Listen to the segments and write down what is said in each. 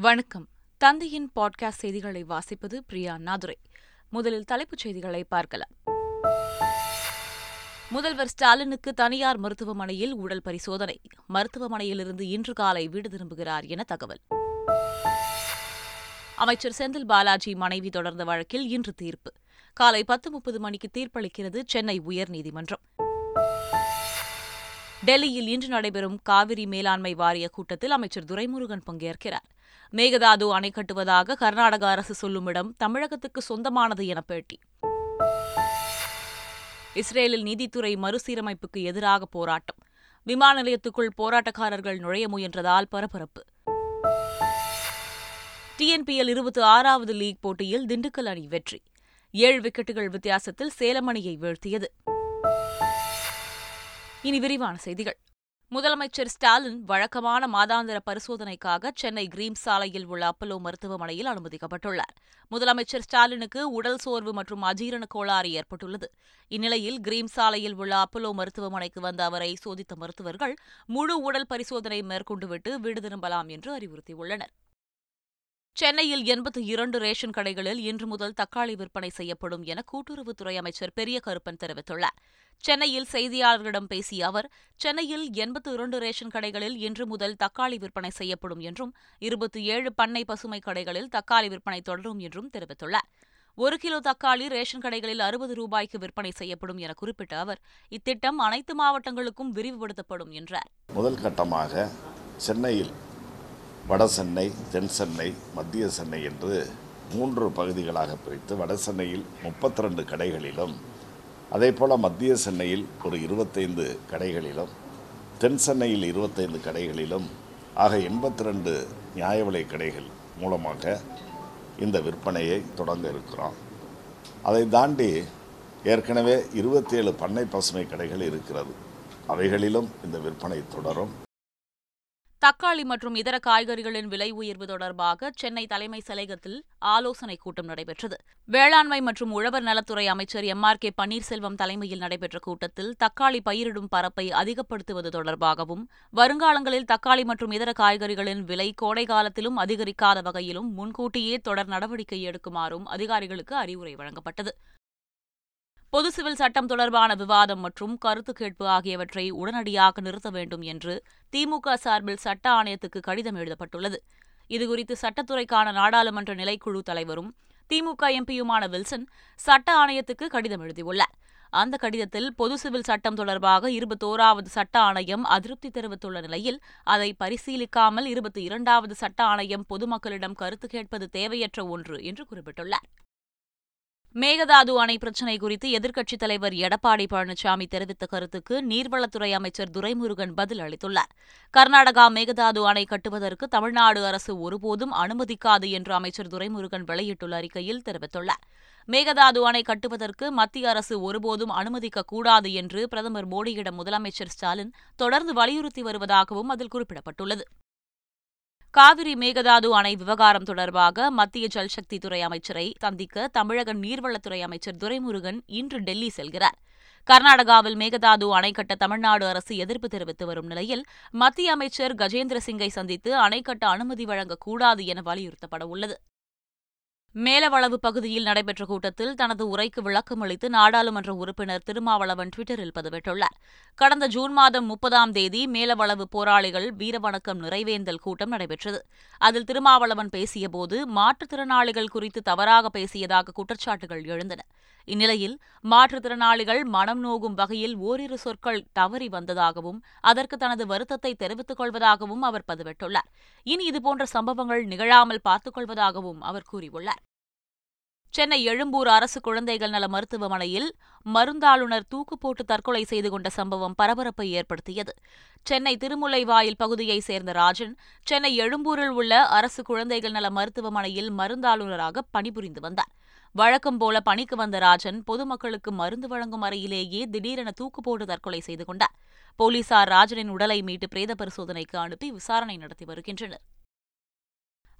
வணக்கம். தந்தையின் பாட்காஸ்ட் செய்திகளை வாசிப்பது பிரியா நாதுரை. முதலில் தலைப்புச் செய்திகளை பார்க்கலாம். முதல்வர் ஸ்டாலினுக்கு தனியார் மருத்துவமனையில் உடல் பரிசோதனை. மருத்துவமனையிலிருந்து இன்று காலை வீடு திரும்புகிறார் என தகவல். அமைச்சர் செந்தில் பாலாஜி மனைவி தொடர்ந்த வழக்கில் இன்று தீர்ப்பு. காலை பத்து முப்பது மணிக்கு தீர்ப்பளிக்கிறது சென்னை உயர்நீதிமன்றம். டெல்லியில் இன்று நடைபெறும் காவிரி மேலாண்மை வாரிய கூட்டத்தில் அமைச்சர் துரைமுருகன் பங்கேற்கிறார். மேகதாது அணை கட்டுவதாக கர்நாடக அரசு சொல்லும் இடம் தமிழகத்துக்கு சொந்தமானது என பேட்டி. இஸ்ரேலில் நீதித்துறை மறுசீரமைப்புக்கு எதிராக போராட்டம். விமான நிலையத்துக்குள் போராட்டக்காரர்கள் நுழைய முயன்றதால் பரபரப்பு. டிஎன்பிஎல் இருபத்தி ஆறாவது லீக் போட்டியில் திண்டுக்கல் அணி வெற்றி. ஏழு விக்கெட்டுகள் வித்தியாசத்தில் சேலம் அணியை வீழ்த்தியது. இனி விரிவான செய்திகள். முதலமைச்சர் ஸ்டாலின் வழக்கமான மாதாந்திர பரிசோதனைக்காக சென்னை கிரீம் சாலையில் உள்ள அப்பல்லோ மருத்துவமனையில் அனுமதிக்கப்பட்டுள்ளார். முதலமைச்சர் ஸ்டாலினுக்கு உடல் சோர்வு மற்றும் அஜீரண கோளாறு ஏற்பட்டுள்ளது. இந்நிலையில் கிரீம் சாலையில் உள்ள அப்பல்லோ மருத்துவமனைக்கு வந்த அவரை சோதித்த மருத்துவர்கள் முழு உடல் பரிசோதனை மேற்கொண்டுவிட்டு வீடு திரும்பலாம் என்று அறிவுறுத்தியுள்ளனர். சென்னையில் எண்பத்தி இரண்டு ரேஷன் கடைகளில் இன்று முதல் தக்காளி விற்பனை செய்யப்படும் என கூட்டுறவுத்துறை அமைச்சர் பெரிய கருப்பன் தெரிவித்துள்ளார். சென்னையில் செய்தியாளர்களிடம் பேசிய அவர் சென்னையில் எண்பத்து இரண்டு ரேஷன் கடைகளில் இன்று முதல் தக்காளி விற்பனை செய்யப்படும் என்றும் இருபத்தி ஏழு பண்ணை பசுமை கடைகளில் தக்காளி விற்பனை தொடரும் என்றும் தெரிவித்துள்ளார். ஒரு கிலோ தக்காளி ரேஷன் கடைகளில் அறுபது ரூபாய்க்கு விற்பனை செய்யப்படும் என குறிப்பிட்ட அவர் இத்திட்டம் அனைத்து மாவட்டங்களுக்கும் விரிவுபடுத்தப்படும் என்றார். முதல் கட்டமாக சென்னையில் வட சென்னை தென் சென்னை மத்திய சென்னை என்று மூன்று பகுதிகளாக பிரித்து வட சென்னையில் முப்பத்தி ரெண்டு கடைகளிலும் அதே போல் மத்திய சென்னையில் ஒரு இருபத்தைந்து கடைகளிலும் தென் சென்னையில் இருபத்தைந்து கடைகளிலும் ஆக எண்பத்தி ரெண்டு நியாய விலை கடைகள் மூலமாக இந்த விற்பனையை தொடங்க இருக்கிறோம். அதை தாண்டி ஏற்கனவே இருபத்தேழு பண்ணை பசுமை கடைகள் இருக்கிறது. அவைகளிலும் இந்த விற்பனை தொடரும். தக்காளி மற்றும் இதர காய்கறிகளின் விலை உயர்வு தொடர்பாக சென்னை தலைமை செயலகத்தில் ஆலோசனைக் கூட்டம் நடைபெற்றது. வேளாண்மை மற்றும் உழவர் நலத்துறை அமைச்சர் எம். ஆர். கே. பன்னீர்செல்வம் தலைமையில் நடைபெற்ற கூட்டத்தில் தக்காளி பயிரிடும் பரப்பை அதிகப்படுத்துவது தொடர்பாகவும் வருங்காலங்களில் தக்காளி மற்றும் இதர காய்கறிகளின் விலை கோடை காலத்திலும் அதிகரிக்காத வகையிலும் முன்கூட்டியே தொடர் நடவடிக்கை எடுக்குமாறும் அதிகாரிகளுக்கு அறிவுரை வழங்கப்பட்டது. பொது சிவில் சட்டம் தொடர்பான விவாதம் மற்றும் கருத்து கேட்பு ஆகியவற்றை உடனடியாக நிறுத்த வேண்டும் என்று திமுக சார்பில் சட்ட ஆணையத்துக்கு கடிதம் எழுதப்பட்டுள்ளது. இதுகுறித்து சட்டத்துறைக்கான நாடாளுமன்ற நிலைக்குழு தலைவரும் திமுக எம்பியுமான வில்சன் சட்ட ஆணையத்துக்கு கடிதம் எழுதியுள்ளார். அந்த கடிதத்தில் பொது சிவில் சட்டம் தொடர்பாக இருபத்தோராவது சட்ட ஆணையம் அதிருப்தி தெரிவித்துள்ள நிலையில் அதை பரிசீலிக்காமல் இருபத்தி இரண்டாவது சட்ட ஆணையம் பொதுமக்களிடம் கருத்து கேட்பது தேவையற்ற ஒன்று என்று குறிப்பிட்டுள்ளார். மேகதாது அணை பிரச்சினை குறித்து எதிர்க்கட்சித் தலைவர் எடப்பாடி பழனிசாமி தெரிவித்த கருத்துக்கு நீர்வளத்துறை அமைச்சர் துரைமுருகன் பதில் அளித்துள்ளார். கர்நாடகா மேகதாது அணை கட்டுவதற்கு தமிழ்நாடு அரசு ஒருபோதும் அனுமதிக்காது என்று அமைச்சர் துரைமுருகன் வெளியிட்டுள்ள அறிக்கையில் தெரிவித்துள்ளார். மேகதாது அணை கட்டுவதற்கு மத்திய அரசு ஒருபோதும் அனுமதிக்கக்கூடாது என்று பிரதமர் மோடியிடம் முதலமைச்சர் ஸ்டாலின் தொடர்ந்து வலியுறுத்தி வருவதாகவும் அதில் குறிப்பிடப்பட்டுள்ளது. காவிரி மேகதாது அணை விவகாரம் தொடர்பாக மத்திய ஜல்சக்தி துறை அமைச்சரை சந்திக்க தமிழக நீர்வளத்துறை அமைச்சர் துரைமுருகன் இன்று டெல்லி செல்கிறார். கர்நாடகாவில் மேகதாது அணை கட்ட தமிழ்நாடு அரசு எதிர்ப்பு தெரிவித்து வரும் நிலையில் மத்திய அமைச்சர் கஜேந்திர சிங்கை சந்தித்து அணை கட்ட அனுமதி வழங்கக்கூடாது என வலியுறுத்தப்பட உள்ளது. மேலவளவு பகுதியில் நடைபெற்ற கூட்டத்தில் தனது உரைக்கு விளக்கம் அளித்து நாடாளுமன்ற உறுப்பினர் திருமாவளவன் டுவிட்டரில் பதிவிட்டுள்ளார். கடந்த ஜூன் மாதம் முப்பதாம் தேதி மேலவளவு போராளிகள் வீரவணக்கம் நிறைவேந்தல் கூட்டம் நடைபெற்றது. அதில் திருமாவளவன் பேசியபோது மாற்றுத்திறனாளிகள் குறித்து தவறாக பேசியதாக குற்றச்சாட்டுகள் எழுந்தன. இந்நிலையில் மாற்றுத்திறனாளிகள் மனம் நோகும் வகையில் ஓரிரு சொற்கள் தவறி வந்ததாகவும் அதற்கு தனது வருத்தத்தை தெரிவித்துக் கொள்வதாகவும் அவர் பதிவிட்டுள்ளார். இனி இதுபோன்ற சம்பவங்கள் நிகழாமல் பார்த்துக் கொள்வதாகவும் அவர் கூறியுள்ளார். சென்னை எழும்பூர் அரசு குழந்தைகள் நல மருத்துவமனையில் மருந்தாளுநர் தூக்கு போட்டு தற்கொலை செய்து கொண்ட சம்பவம் பரபரப்பை ஏற்படுத்தியது. சென்னை திருமுல்லைவாயில் பகுதியைச் சேர்ந்த ராஜன் சென்னை எழும்பூரில் உள்ள அரசு குழந்தைகள் நல மருத்துவமனையில் மருந்தாளுநராக பணிபுரிந்து வந்தார். வழக்கம் போல பணிக்கு வந்த ராஜன் பொதுமக்களுக்கு மருந்து வழங்கும் அறையிலேயே திடீரென தூக்கு போட்டு தற்கொலை செய்து கொண்டார். போலீசார் ராஜனின் உடலை மீட்டு பிரேத பரிசோதனைக்கு அனுப்பி விசாரணை நடத்தி வருகின்றனர்.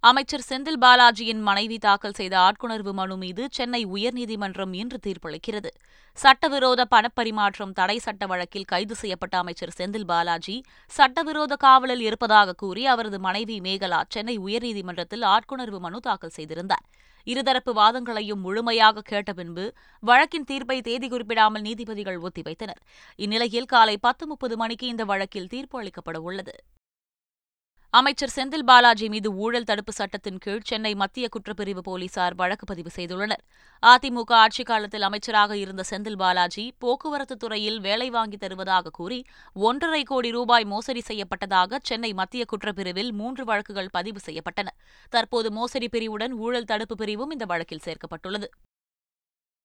அமைச்சர் செந்தில் பாலாஜியின் மனைவி தாக்கல் செய்த ஆட்கொணர்வு மனு மீது சென்னை உயர்நீதிமன்றம் இன்று தீர்ப்பளிக்கிறது. சட்டவிரோத பணப்பரிமாற்றம் தடை சட்ட வழக்கில் கைது செய்யப்பட்ட அமைச்சர் செந்தில் பாலாஜி சட்டவிரோத காவலில் இருப்பதாக கூறி அவரது மனைவி மேகலா சென்னை உயர்நீதிமன்றத்தில் ஆட்கொணர்வு மனு தாக்கல் செய்திருந்தார். இருதரப்பு வாதங்களையும் முழுமையாக கேட்ட பின்பு வழக்கின் தீர்ப்பை தேதி குறிப்பிடாமல் நீதிபதிகள் ஒத்திவைத்தனர். இந்நிலையில் காலை பத்து முப்பது மணிக்கு இந்த வழக்கில் தீர்ப்பு அளிக்கப்பட உள்ளது. அமைச்சர் செந்தில் பாலாஜி மீது ஊழல் தடுப்பு சட்டத்தின் கீழ் சென்னை மத்திய குற்றப்பிரிவு போலீசார் வழக்கு பதிவு செய்துள்ளனர். அதிமுக ஆட்சிக் காலத்தில் அமைச்சராக இருந்த செந்தில் பாலாஜி போக்குவரத்து துறையில் வேலை வாங்கி தருவதாக கூறி ஒன்றரை கோடி ரூபாய் மோசடி செய்யப்பட்டதாக சென்னை மத்திய குற்றப்பிரிவில் மூன்று வழக்குகள் பதிவு செய்யப்பட்டன. தற்போது மோசடி பிரிவுடன் ஊழல் தடுப்பு பிரிவும் இந்த வழக்கில் சேர்க்கப்பட்டுள்ளது.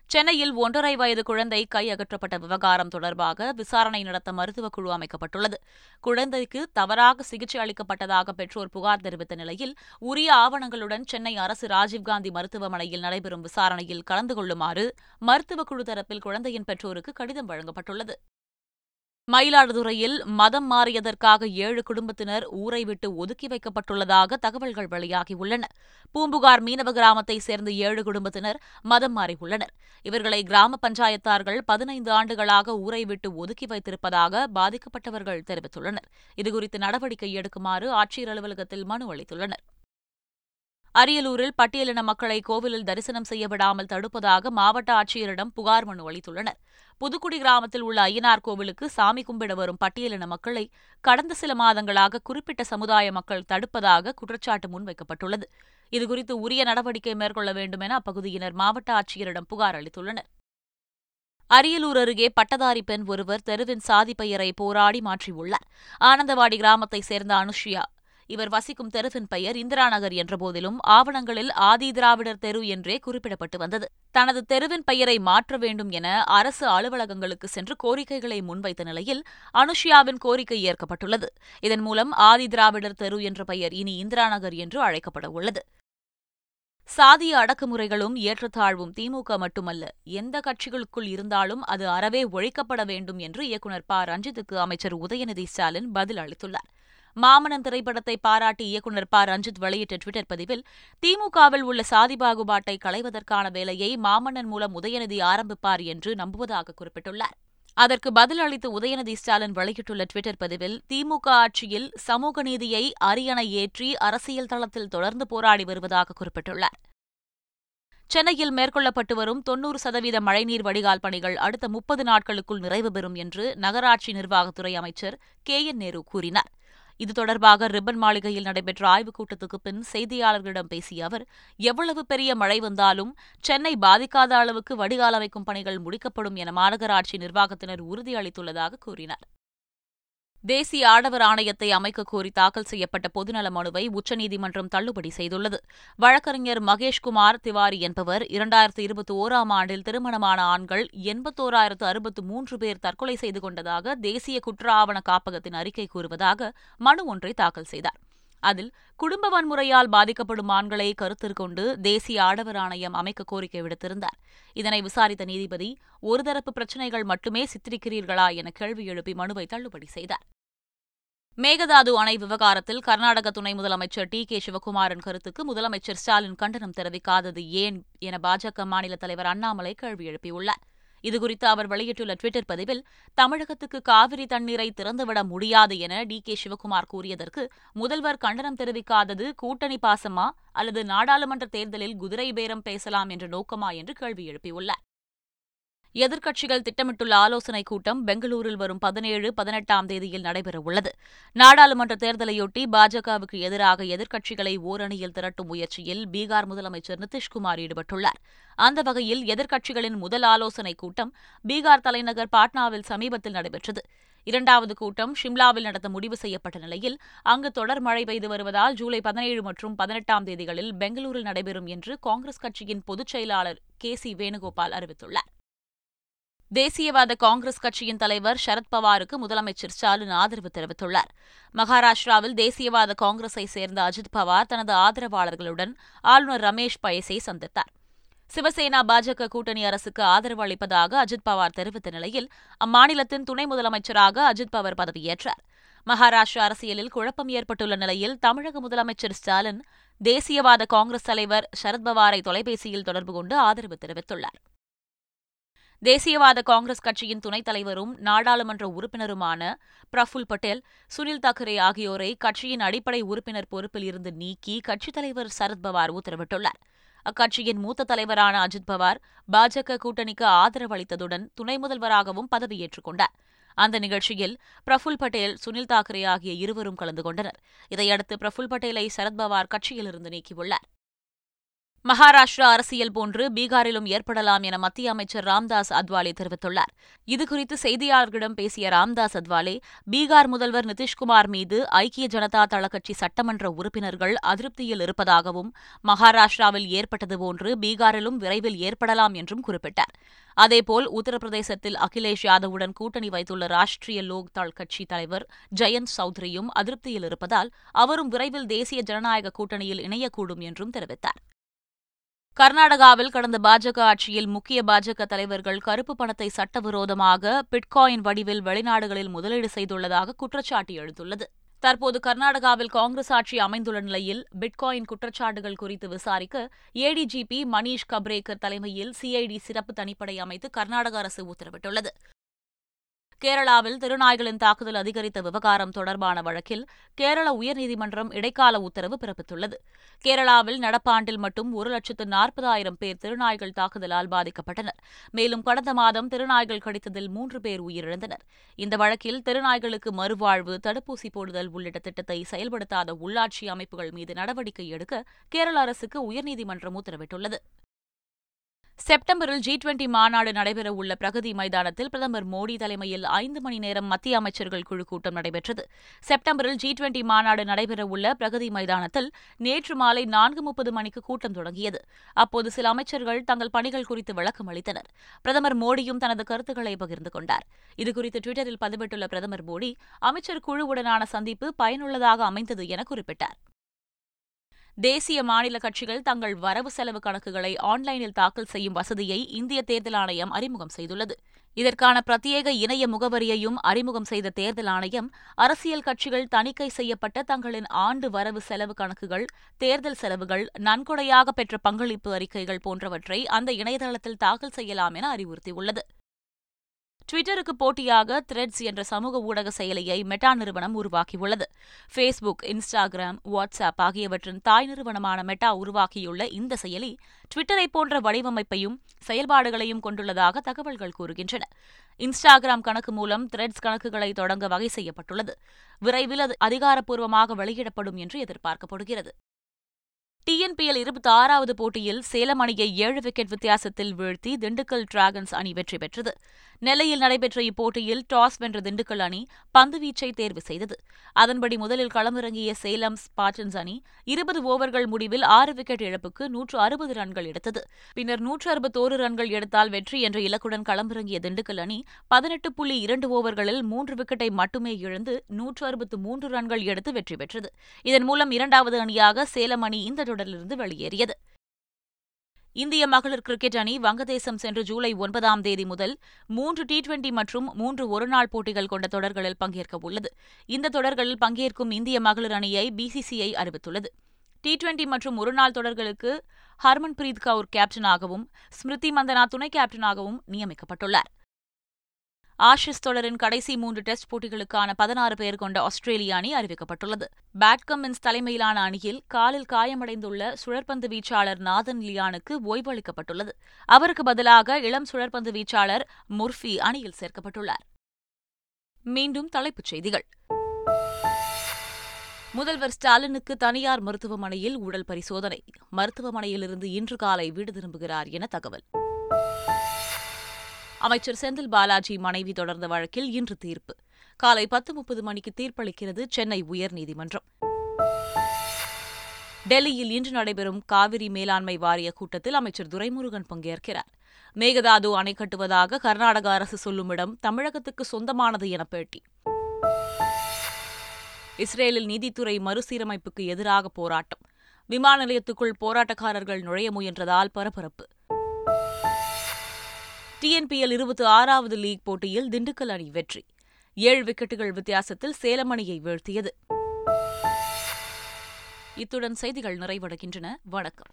சென்னையில் ஒன்றரை வயது குழந்தை கை அகற்றப்பட்ட விவகாரம் தொடர்பாக விசாரணை நடத்த மருத்துவக் குழு அமைக்கப்பட்டுள்ளது. குழந்தைக்கு தவறாக சிகிச்சை அளிக்கப்பட்டதாக பெற்றோர் புகார் தெரிவித்த நிலையில் உரிய ஆவணங்களுடன் சென்னை அரசு ராஜீவ்காந்தி மருத்துவமனையில் நடைபெறும் விசாரணையில் கலந்து கொள்ளுமாறு மருத்துவக் குழு தரப்பில் குழந்தையின் பெற்றோருக்கு கடிதம் வழங்கப்பட்டுள்ளது. மயிலாடுதுறையில் மதம் மாறியதற்காக ஏழு குடும்பத்தினர் ஊரை விட்டு ஒதுக்கி வைக்கப்பட்டுள்ளதாக தகவல்கள் வெளியாகியுள்ளன. பூம்புகார் மீனவ கிராமத்தைச் சேர்ந்த ஏழு குடும்பத்தினர் மதம் மாறியுள்ளனர். இவர்களை கிராம பஞ்சாயத்தார்கள் பதினைந்து ஆண்டுகளாக ஊரை விட்டு ஒதுக்கி வைத்திருப்பதாக பாதிக்கப்பட்டவர்கள் தெரிவித்துள்ளனர். இதுகுறித்து நடவடிக்கை எடுக்குமாறு ஆட்சியர் அலுவலகத்தில் மனு அளித்துள்ளனர். அரியலூரில் பட்டியலின மக்களை கோவிலில் தரிசனம் செய்ய விடாமல் தடுப்பதாக மாவட்ட ஆட்சியரிடம் புகார் மனு அளித்துள்ளனர். புதுக்குடி கிராமத்தில் உள்ள ஐயனார் கோவிலுக்கு சாமி கும்பிட வரும் பட்டியலின மக்களை கடந்த சில மாதங்களாக குறிப்பிட்ட சமுதாய மக்கள் தடுப்பதாக குற்றச்சாட்டு முன்வைக்கப்பட்டுள்ளது. இதுகுறித்து உரிய நடவடிக்கை மேற்கொள்ள வேண்டும் என அப்பகுதியினர் மாவட்ட ஆட்சியரிடம் புகார் அளித்துள்ளனர். அரியலூர் அருகே பட்டதாரி பெண் ஒருவர் தெருவின் சாதி பெயரை போராடி மாற்றியுள்ளார். ஆனந்தவாடி கிராமத்தைச் சேர்ந்த அனுஷ்யா இவர் வசிக்கும் தெருவின் பெயர் இந்திரா நகர் என்றபோதிலும் ஆவணங்களில் ஆதி திராவிடர் தெரு என்றே குறிப்பிடப்பட்டு வந்தது. தனது தெருவின் பெயரை மாற்ற வேண்டும் என அரசு அலுவலகங்களுக்கு சென்று கோரிக்கைகளை முன்வைத்த நிலையில் அனுஷியாவின் கோரிக்கை ஏற்கப்பட்டுள்ளது. இதன் மூலம் ஆதி திராவிடர் தெரு என்ற பெயர் இனி இந்திரா நகர் என்று அழைக்கப்பட உள்ளது. சாதிய அடக்குமுறைகளும் ஏற்றத்தாழ்வும் திமுக மட்டுமல்ல எந்த கட்சிகளுக்குள் இருந்தாலும் அது அறவே ஒழிக்கப்பட வேண்டும் என்று இயக்குநர் ப. ரஞ்சித்துக்கு அமைச்சர் உதயநிதி ஸ்டாலின் பதில் அளித்துள்ளார் மாமனன் திரைப்படத்தை பாராட்டி இயக்குநர் ப. ரஞ்சித் வெளியிட்ட டுவிட்டர் பதிவில் திமுகவில் உள்ள சாதி பாகுபாட்டை களைவதற்கான வேலையை மாமன்னன் மூலம் உதயநிதி ஆரம்பிப்பார் என்று நம்புவதாக குறிப்பிட்டுள்ளார். அதற்கு பதில் அளித்து உதயநிதி ஸ்டாலின் வெளியிட்டுள்ள டுவிட்டர் பதிவில் திமுக ஆட்சியில் சமூக நீதியை அரியணை ஏற்றி அரசியல் தளத்தில் தொடர்ந்து போராடி வருவதாக குறிப்பிட்டுள்ளார். சென்னையில் மேற்கொள்ளப்பட்டு வரும் தொன்னூறு சதவீத மழைநீர் வடிகால் பணிகள் அடுத்த முப்பது நாட்களுக்குள் நிறைவு பெறும் என்று நகராட்சி நிர்வாகத்துறை அமைச்சர் கே. என். நேரு கூறினார். இது தொடர்பாக ரிப்பன் மாளிகையில் நடைபெற்ற ஆய்வுக் கூட்டத்துக்கு பின் செய்தியாளர்களிடம் பேசிய அவர் எவ்வளவு பெரிய மழை வந்தாலும் சென்னை பாதிக்காத அளவுக்கு வடிகால் அமைக்கும் பணிகள் முடிக்கப்படும் என மாநகராட்சி நிர்வாகத்தினர் உறுதியளித்துள்ளதாக கூறினார். தேசிய ஆடவர் ஆணையத்தை அமைக்கக் கோரி தாக்கல் செய்யப்பட்ட பொதுநல மனுவை உச்சநீதிமன்றம் தள்ளுபடி செய்துள்ளது. வழக்கறிஞர் மகேஷ்குமார் திவாரி என்பவர் இரண்டாயிரத்து இருபத்தி ஓராம் ஆண்டில் திருமணமான ஆண்கள் எண்பத்தோராயிரத்து அறுபத்து மூன்று பேர் தற்கொலை செய்து கொண்டதாக தேசிய குற்ற ஆவண காப்பகத்தின் அறிக்கை கூறுவதாக மனு ஒன்றை தாக்கல் செய்தார். அதில் குடும்ப வன்முறையால் பாதிக்கப்படும் ஆண்களை கருத்தில் கொண்டு தேசிய ஆடவர் ஆணையம் அமைக்க கோரிக்கை விடுத்திருந்தார். இதனை விசாரித்த நீதிபதி ஒருதரப்பு பிரச்சினைகள் மட்டுமே சித்தரிக்கிறீர்களா என கேள்வி எழுப்பி மனுவை தள்ளுபடி செய்தார். மேகதாது அணை விவகாரத்தில் கர்நாடக துணை முதலமைச்சர் டி கே சிவக்குமாரின் கருத்துக்கு முதலமைச்சர் ஸ்டாலின் கண்டனம் தெரிவிக்காதது ஏன் என பாஜக மாநில தலைவர் அண்ணாமலை கேள்வி எழுப்பியுள்ளார். இதுகுறித்து அவர் வெளியிட்டுள்ள டுவிட்டர் பதிவில் தமிழகத்துக்கு காவிரி தண்ணீரை திறந்துவிட முடியாது என டி கே சிவக்குமார் கூறியதற்கு முதல்வர் கண்டனம் தெரிவிக்காதது கூட்டணி பாசமா அல்லது நாடாளுமன்ற தேர்தலில் குதிரை பேரம் பேசலாம் என்ற நோக்கமா என்று கேள்வி எழுப்பியுள்ளார். எதிர்க்கட்சிகள் திட்டமிட்டுள்ள ஆலோசனைக் கூட்டம் பெங்களூரில் வரும் பதினேழு பதினெட்டாம் தேதியில் நடைபெறவுள்ளது. நாடாளுமன்ற தேர்தலையொட்டி பாஜகவுக்கு எதிராக எதிர்க்கட்சிகளை ஓரணியில் திரட்டும் முயற்சியில் பீகார் முதலமைச்சர் நிதிஷ்குமார் ஈடுபட்டுள்ளார். அந்த வகையில் எதிர்க்கட்சிகளின் முதல் ஆலோசனைக் கூட்டம் பீகார் தலைநகர் பாட்னாவில் சமீபத்தில் நடைபெற்றது. இரண்டாவது கூட்டம் ஷிம்லாவில் நடத்த முடிவு செய்யப்பட்ட நிலையில் அங்கு தொடர் மழை பெய்து வருவதால் ஜூலை பதினேழு மற்றும் பதினெட்டாம் தேதிகளில் பெங்களூரில் நடைபெறும் என்று காங்கிரஸ் கட்சியின் பொதுச் செயலாளர் கே சி வேணுகோபால் அறிவித்துள்ளார். தேசியவாத காங்கிரஸ் கட்சியின் தலைவர் சரத்பவாருக்கு முதலமைச்சர் ஸ்டாலின் ஆதரவு தெரிவித்துள்ளார். மகாராஷ்டிராவில் தேசியவாத காங்கிரஸை சேர்ந்த அஜித் பவார் தனது ஆதரவாளர்களுடன் ஆளுநர் ரமேஷ் பயஸை சந்தித்தார். சிவசேனா பாஜக கூட்டணி அரசுக்கு ஆதரவு அளிப்பதாக அஜித் பவார் தெரிவித்த நிலையில் அம்மாநிலத்தின் துணை முதலமைச்சராக அஜித் பவார் பதவியேற்றார். மகாராஷ்டிரா அரசியலில் குழப்பம் ஏற்பட்டுள்ள நிலையில் தமிழக முதலமைச்சர் ஸ்டாலின் தேசியவாத காங்கிரஸ் தலைவர் சரத்பவாரை தொலைபேசியில் தொடர்பு கொண்டு ஆதரவு தெரிவித்துள்ளார். தேசியவாத காங்கிரஸ் கட்சியின் துணைத் தலைவரும் நாடாளுமன்ற உறுப்பினருமான பிரஃபுல் பட்டேல் சுனில் தாக்கரே ஆகியோரை கட்சியின் அடிப்படை உறுப்பினர் பொறுப்பில் இருந்து நீக்கி கட்சித் தலைவர் சரத்பவார் உத்தரவிட்டுள்ளார். அக்கட்சியின் மூத்த தலைவரான அஜித் பவார் பாஜக கூட்டணிக்கு ஆதரவு அளித்ததுடன் துணை முதல்வராகவும் பதவியேற்றுக் கொண்டார். அந்த நிகழ்ச்சியில் பிரஃபுல் பட்டேல் சுனில் தாக்கரே ஆகிய இருவரும் கலந்து கொண்டனர். இதையடுத்து பிரஃபுல் பட்டேலை சரத்பவார் கட்சியிலிருந்து நீக்கியுள்ளார். மகாராஷ்டிரா அரசியல் போன்று பீகாரிலும் ஏற்படலாம் என மத்திய அமைச்சர் ராம்தாஸ் அத்வாலே தெரிவித்துள்ளார். இதுகுறித்து செய்தியாளர்களிடம் பேசிய ராம்தாஸ் அத்வாலே பீகார் முதல்வர் நிதிஷ்குமார் மீது ஐக்கிய ஜனதா தள கட்சி சட்டமன்ற உறுப்பினர்கள் அதிருப்தியில் இருப்பதாகவும் மகாராஷ்டிராவில் ஏற்பட்டது போன்று பீகாரிலும் விரைவில் ஏற்படலாம் என்றும் குறிப்பிட்டார். அதேபோல் உத்தரப்பிரதேசத்தில் அகிலேஷ் யாதவுடன் கூட்டணி வைத்துள்ள ராஷ்டிரிய லோக்தள் கட்சி தலைவர் ஜெயந்த் சௌத்ரியும் அதிருப்தியில் இருப்பதால் அவரும் விரைவில் தேசிய ஜனநாயக கூட்டணியில் இணையக்கூடும் என்றும் தெரிவித்தார். கர்நாடகாவில் கடந்த பாஜக ஆட்சியில் முக்கிய பாஜக தலைவர்கள் கருப்பு பணத்தை சட்டவிரோதமாக பிட்காயின் வடிவில் வெளிநாடுகளில் முதலீடு செய்துள்ளதாக குற்றச்சாட்டு எழுந்துள்ளது. தற்போது கர்நாடகாவில் காங்கிரஸ் ஆட்சி அமைந்துள்ள நிலையில் பிட்காயின் குற்றச்சாட்டுகள் குறித்து விசாரிக்க ஏடிஜிபி மணீஷ் கப்ரேக்கர் தலைமையில் சிஐடி சிறப்பு தனிப்படை அமைத்து கர்நாடக அரசு உத்தரவிட்டுள்ளது. கேரளாவில் திருநாய்களின் தாக்குதல் அதிகரித்த விவகாரம் தொடர்பான வழக்கில் கேரள உயர்நீதிமன்றம் இடைக்கால உத்தரவு பிறப்பித்துள்ளது. கேரளாவில் நடப்பாண்டில் மட்டும் ஒரு லட்சத்து நாற்பதாயிரம் பேர் திருநாய்கள் தாக்குதலால் பாதிக்கப்பட்டனர். மேலும் கடந்த மாதம் திருநாய்கள் கடித்ததில் மூன்று பேர் உயிரிழந்தனர். இந்த வழக்கில் திருநாய்களுக்கு மறுவாழ்வு தடுப்பூசி போடுதல் உள்ளிட்ட திட்டத்தை செயல்படுத்தாத உள்ளாட்சி அமைப்புகள் மீது நடவடிக்கை எடுக்க கேரள அரசுக்கு உயர்நீதிமன்றம் உத்தரவிட்டுள்ளது. செப்டம்பரில் ஜி டுவெண்டி மாநாடு நடைபெறவுள்ள பிரகதி மைதானத்தில் பிரதமர் மோடி தலைமையில் ஐந்து மணி நேரம் மத்திய அமைச்சர்கள் குழு கூட்டம் நடைபெற்றது. செப்டம்பரில் ஜி டுவெண்டி மாநாடு நடைபெறவுள்ள பிரகதி மைதானத்தில் நேற்று மாலை நான்கு முப்பது மணிக்கு கூட்டம் தொடங்கியது. அப்போது சில அமைச்சர்கள் தங்கள் பணிகள் குறித்து விளக்கம் அளித்தனர். பிரதமர் மோடியும் தனது கருத்துக்களை பகிர்ந்து கொண்டார். இதுகுறித்து டுவிட்டரில் பதிவிட்டுள்ள பிரதமர் மோடி அமைச்சர் குழுவுடனான சந்திப்பு பயனுள்ளதாக அமைந்தது என குறிப்பிட்டார். தேசிய மாநில கட்சிகள் தங்கள் வரவு செலவு கணக்குகளை ஆன்லைனில் தாக்கல் செய்யும் வசதியை இந்திய தேர்தல் ஆணையம் அறிமுகம் செய்துள்ளது. இதற்கான பிரத்யேக இணைய முகவரியையும் அறிமுகம் செய்த தேர்தல் ஆணையம் அரசியல் கட்சிகள் தணிக்கை செய்யப்பட்ட தங்களின் ஆண்டு வரவு செலவு கணக்குகள் தேர்தல் செலவுகள் நன்கொடையாக பெற்ற பங்களிப்பு அறிக்கைகள் போன்றவற்றை அந்த இணையதளத்தில் தாக்கல் செய்யலாம் என அறிவுறுத்தியுள்ளது. ட்விட்டருக்கு போட்டியாக த்ரெட்ஸ் என்ற சமூக ஊடக செயலியை மெட்டா நிறுவனம் உருவாக்கியுள்ளது. ஃபேஸ்புக் இன்ஸ்டாகிராம் வாட்ஸ்அப் ஆகியவற்றின் தாய் நிறுவனமான மெட்டா உருவாக்கியுள்ள இந்த செயலி ட்விட்டரை போன்ற வடிவமைப்பையும் செயல்பாடுகளையும் கொண்டுள்ளதாக தகவல்கள் கூறுகின்றன. இன்ஸ்டாகிராம் கணக்கு மூலம் த்ரெட்ஸ் கணக்குகளை தொடங்க வகை செய்யப்பட்டுள்ளது. விரைவில் அது அதிகாரப்பூர்வமாக வெளியிடப்படும் என்று எதிர்பார்க்கப்படுகிறது. டிஎன்பிஎல் இருபத்தி ஆறாவது போட்டியில் சேலம் அணியை ஏழு விக்கெட் வித்தியாசத்தில் வீழ்த்தி திண்டுக்கல் டிராகன்ஸ் அணி வெற்றி பெற்றது. நெல்லையில் நடைபெற்ற இப்போட்டியில் டாஸ் வென்ற திண்டுக்கல் அணி பந்துவீச்சை தேர்வு செய்தது. அதன்படி முதலில் களமிறங்கிய சேலம் ஸ்பாட்டன்ஸ் அணி இருபது ஓவர்கள் முடிவில் ஆறு விக்கெட் இழப்புக்கு நூற்று அறுபது ரன்கள் எடுத்தது. பின்னர் நூற்று அறுபத்தோரு ரன்கள் எடுத்தால் வெற்றி என்ற இலக்குடன் களமிறங்கிய திண்டுக்கல் அணி பதினெட்டு புள்ளி இரண்டு ஓவர்களில் மூன்று விக்கெட்டை மட்டுமே இழந்து நூற்று அறுபத்து மூன்று ரன்கள் எடுத்து வெற்றி பெற்றது. இதன் மூலம் இரண்டாவது அணியாக சேலம் அணி இந்த தொடரிலிருந்து வெளியேறியது. இந்திய மகளிர் கிரிக்கெட் அணி வங்கதேசம் சென்று ஜூலை ஒன்பதாம் தேதி முதல் மூன்று டி டுவெண்டி மற்றும் மூன்று ஒருநாள் போட்டிகள் கொண்ட தொடர்களில் பங்கேற்க உள்ளது. இந்த தொடர்களில் பங்கேற்கும் இந்திய மகளிர் அணியை பிசிசிஐ அறிவித்துள்ளது. டி டுவெண்டி மற்றும் ஒருநாள் தொடர்களுக்கு ஹர்மன்பிரீத் கவுர் கேப்டனாகவும் ஸ்மிருதி மந்தனா துணை கேப்டனாகவும் நியமிக்கப்பட்டுள்ளார். ஆஷிஸ் தொடரின் கடைசி மூன்று டெஸ்ட் போட்டிகளுக்கான பதினாறு பேர் கொண்ட ஆஸ்திரேலிய அணி அறிவிக்கப்பட்டுள்ளது. பேட் கம்மின்ஸ் தலைமையிலான அணியில் காலில் காயமடைந்துள்ள சுழற்பந்து வீச்சாளர் நாதன் லியானுக்கு ஓய்வு அளிக்கப்பட்டுள்ளது. அவருக்கு பதிலாக இளம் சுழற்பந்து வீச்சாளர் முர்ஃபி அணியில் சேர்க்கப்பட்டுள்ளார். மீண்டும் தலைப்புச் செய்திகள். முதல்வர் ஸ்டாலினுக்கு தனியார் மருத்துவமனையில் உடல் பரிசோதனை. மருத்துவமனையிலிருந்து இன்று காலை வீடு திரும்புகிறார் என தகவல். அமைச்சர் செந்தில் பாலாஜி மனைவி தொடர்ந்த வழக்கில் இன்று தீர்ப்பு. காலை பத்து முப்பது மணிக்கு தீர்ப்பளிக்கிறது சென்னை உயர்நீதிமன்றம். டெல்லியில் இன்று நடைபெறும் காவிரி மேலாண்மை வாரிய கூட்டத்தில் அமைச்சர் துரைமுருகன் பங்கேற்கிறார். மேகதாது அணை கட்டுவதாக கர்நாடக அரசு சொல்லும் இடம் தமிழகத்துக்கு சொந்தமானது என பேட்டி. இஸ்ரேலில் நீதித்துறை மறுசீரமைப்புக்கு எதிராக போராட்டம். விமான நிலையத்துக்குள் போராட்டக்காரர்கள் நுழைய முயன்றதால் பரபரப்பு. டிஎன்பிஎல் இருபத்தி ஆறாவது லீக் போட்டியில் திண்டுக்கல் அணி வெற்றி. ஏழு விக்கெட்டுகள் வித்தியாசத்தில் சேலம் அணியை வீழ்த்தியது. இத்துடன் செய்திகள் நிறைவடைகின்றன. வணக்கம்.